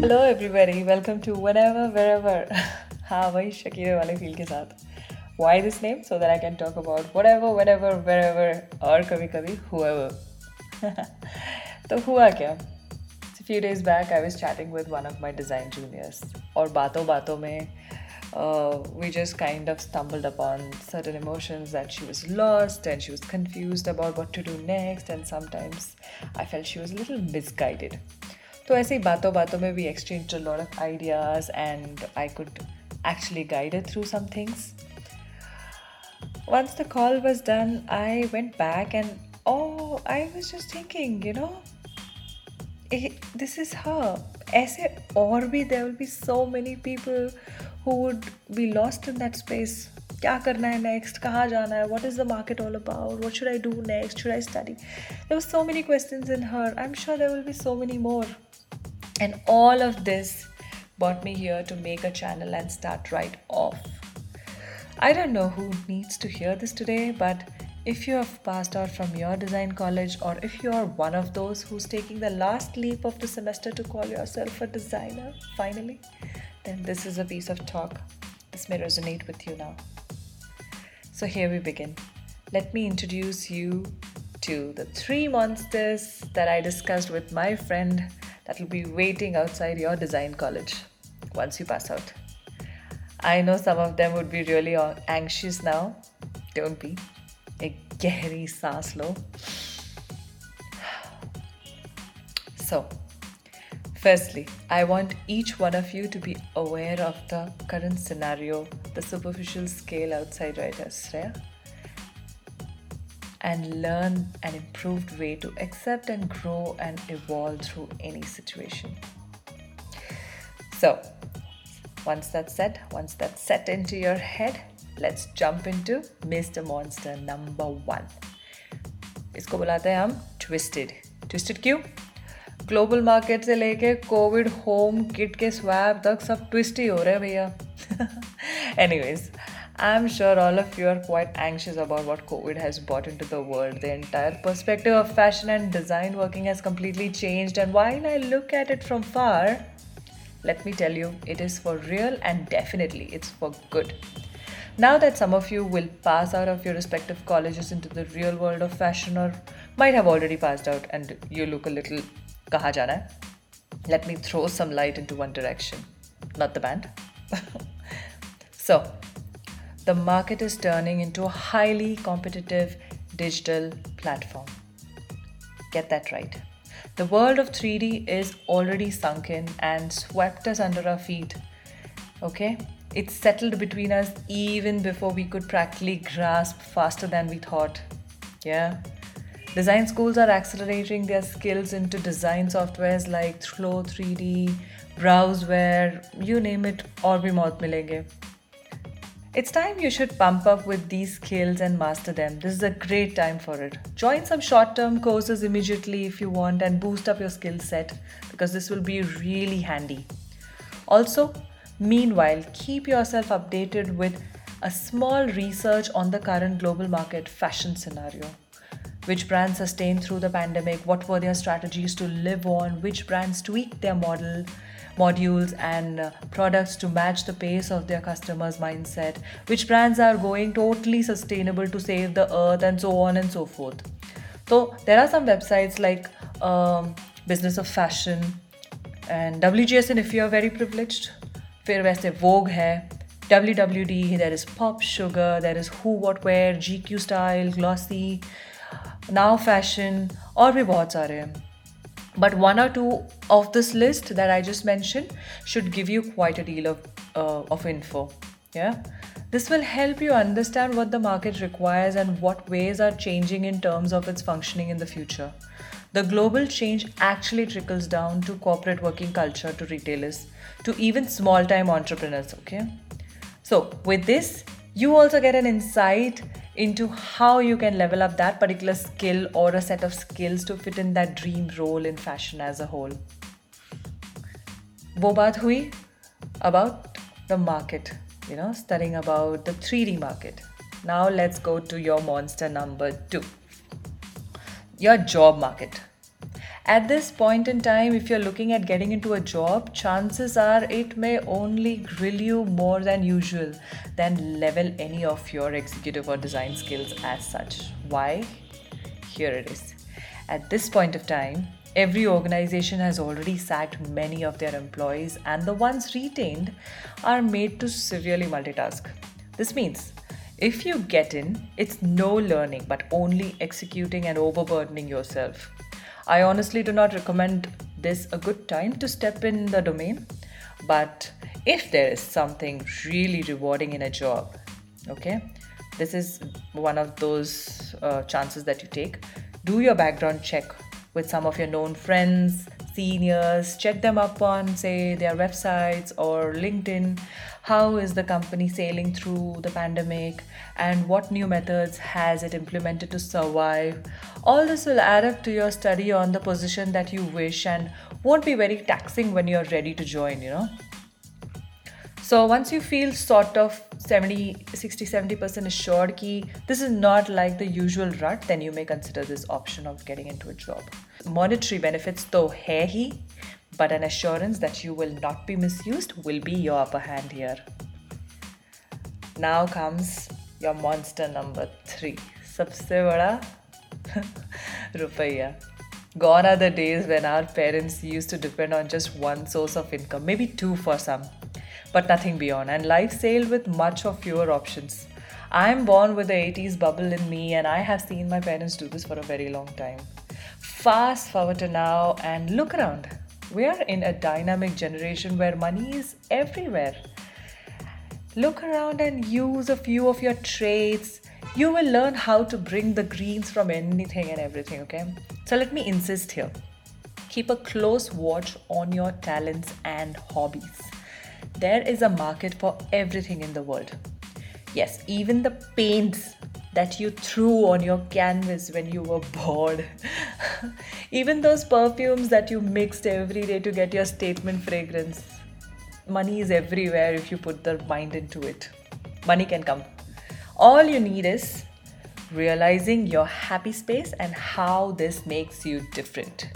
Hello everybody welcome to whenever wherever हाँ वही Shakira वाले फील के साथ. Why this name so that I can talk about whatever whenever wherever और कभी कभी हुएवर तो हुआ क्या? Few days back I was chatting with one of my design juniors और बातों बातों में we just kind of stumbled upon certain emotions that she was lost and she was confused about what to do next and sometimes I felt she was little misguided तो ऐसे ही बातों बातों में we exchange lot of ideas and I could actually guided through some things once the call was done I went back and oh I was just thinking you know this is her ऐसे और भी there will be so many people who would be lost in that space क्या करना है next कहाँ जाना है? What is the market all about what should I do next should I study there so many question in her I am sure there will be so many more And all of this brought me here to make a channel and start right off. I don't know who needs to hear this today, but if you have passed out from your design college or if you are one of those who's taking the last leap of the semester to call yourself a designer finally, then this is a piece of talk. This may resonate with you now. So here we begin. Let me introduce you to the three monsters that I discussed with my friend that will be waiting outside your design college once you pass out. I know some of them would be really anxious now. Don't be. A saas lo. So, firstly, I want each one of you to be aware of the current scenario, the superficial scale outside right us, and learn an improved way to accept and grow and evolve through any situation. So, once that's set, once that's set into your head, let's jump into Mr. Monster number one. इसको बुलाते हैं हम twisted twisted क्यों global market से लेके covid home kit के swab तक सब ट्विस्ट ही हो रहे हैं भैया anyways I'm sure all of you are quite anxious about what COVID has brought into the world. The entire perspective of fashion and design working has completely changed, and while I look at it from far, let me tell you, it is for real and definitely it's for good. Now that some of you will pass out of your respective colleges into the real world of fashion or might have already passed out and you look a little kaha jana let me throw some light into one direction, not the band. so, the market is turning into a highly competitive digital platform. Get that right. The world of 3D is already sunk in and swept us under our feet. Okay? It settled between us even before we could practically grasp faster than we thought. Yeah? Design schools are accelerating their skills into design softwares like CLO 3D, Browzwear, you name it, or maut milenge. It's time you should pump up with these skills and master them. This is a great time for it. Join some short term courses immediately if you want and boost up your skill set because this will be really handy. Also, meanwhile, keep yourself updated with a small research on the current global market fashion scenario. Which brands sustained through the pandemic? What were their strategies to live on? Which brands tweaked their model? modules and uh, products to match the pace of their customers' mindset, which brands are going totally sustainable to save the earth, and so on and so forth. So, there are some websites like um, Business of Fashion and WGSN if you are very privileged. फिर वैसे Vogue है WWD, there is Pop Sugar, there is Who What Wear, GQ Style, Glossy, Now Fashion और भी बहुत सारे हैं but one or two of this list that I just mentioned should give you quite a deal of, uh, of info. Yeah. This will help you understand what the market requires and what ways are changing in terms of its functioning in the future. The global change actually trickles down to corporate working culture, to retailers, to even small time entrepreneurs. Okay. So, with this, you also get an insight into how you can level up that particular skill or a set of skills to fit in that dream role in fashion as a whole. वो बात हुई about the market, you know, studying about the 3D market. Now let's go to your monster number two. Your job market. At this point in time, if you're looking at getting into a job, chances are it may only grill you more than usual than level any of your executive or design skills as such. Why? Here it is. At this point of time, every organization has already sacked many of their employees, and the ones retained are made to severely multitask. This means if you get in, it's no learning but only executing and overburdening yourself. I honestly do not recommend this a good time to step in the domain, but if there is something really rewarding in a job, okay, this is one of those uh, chances that you take. Do your background check with some of your known friends, seniors, check them up on, say, their websites or LinkedIn. How is the company sailing through the pandemic and what new methods has it implemented to survive? All this will add up to your study on the position that you wish and won't be very taxing when you're ready to join, you know. So once you feel sort of 70, 60, 70% assured key, this is not like the usual rut, then you may consider this option of getting into a job. Monetary benefits though hai hi, but an assurance that you will not be misused will be your upper hand here. Now comes your monster number three. Sabse bada rupaya. Gone are the days when our parents used to depend on just one source of income, maybe two for some but nothing beyond, and life sailed with much of fewer options. I'm born with the 80s bubble in me, and I have seen my parents do this for a very long time. Fast forward to now and look around. We are in a dynamic generation where money is everywhere. Look around and use a few of your traits. You will learn how to bring the greens from anything and everything, okay? So let me insist here keep a close watch on your talents and hobbies. There is a market for everything in the world. Yes, even the paints that you threw on your canvas when you were bored. even those perfumes that you mixed every day to get your statement fragrance. Money is everywhere if you put the mind into it. Money can come. All you need is realizing your happy space and how this makes you different.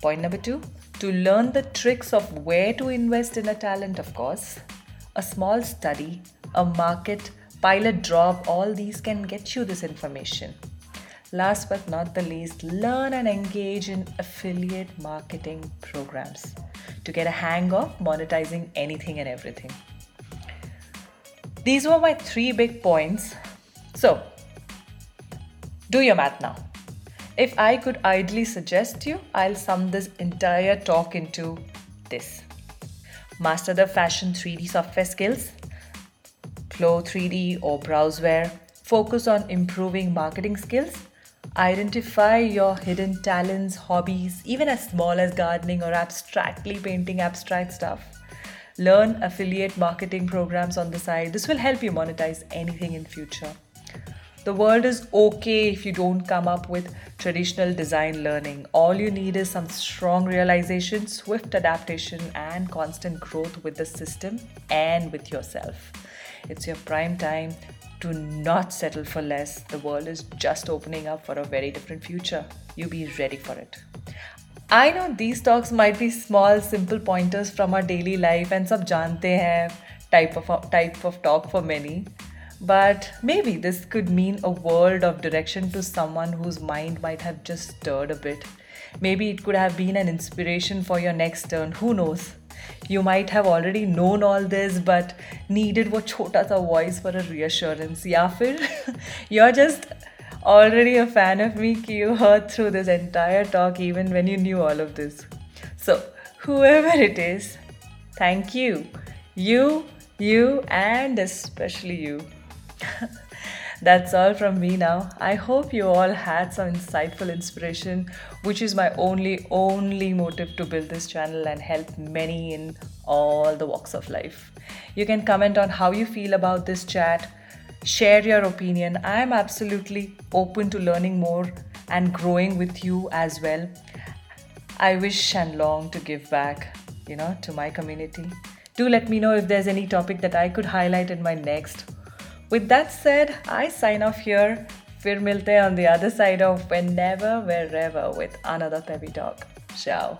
Point number two to learn the tricks of where to invest in a talent, of course. A small study, a market, pilot job, all these can get you this information. Last but not the least, learn and engage in affiliate marketing programs to get a hang of monetizing anything and everything. These were my three big points. So, do your math now. If I could idly suggest you, I'll sum this entire talk into this master the fashion 3D software skills, CLO 3D or Browzwear, focus on improving marketing skills, identify your hidden talents, hobbies, even as small as gardening or abstractly painting abstract stuff. Learn affiliate marketing programs on the side. This will help you monetize anything in future. The world is okay if you don't come up with traditional design learning. All you need is some strong realization, swift adaptation, and constant growth with the system and with yourself. It's your prime time to not settle for less. The world is just opening up for a very different future. You be ready for it. I know these talks might be small, simple pointers from our daily life and some jante hai type of type of talk for many. But maybe this could mean a world of direction to someone whose mind might have just stirred a bit. Maybe it could have been an inspiration for your next turn. Who knows? You might have already known all this but needed what chota sa voice for a reassurance. Ya fir, you're just already a fan of me you heard through this entire talk even when you knew all of this. So, whoever it is, thank you. You, you, and especially you. That's all from me now. I hope you all had some insightful inspiration, which is my only, only motive to build this channel and help many in all the walks of life. You can comment on how you feel about this chat, share your opinion. I'm absolutely open to learning more and growing with you as well. I wish and long to give back, you know, to my community. Do let me know if there's any topic that I could highlight in my next with that said, I sign off here. Fir milte on the other side of whenever, wherever with another Peppy Talk. Ciao.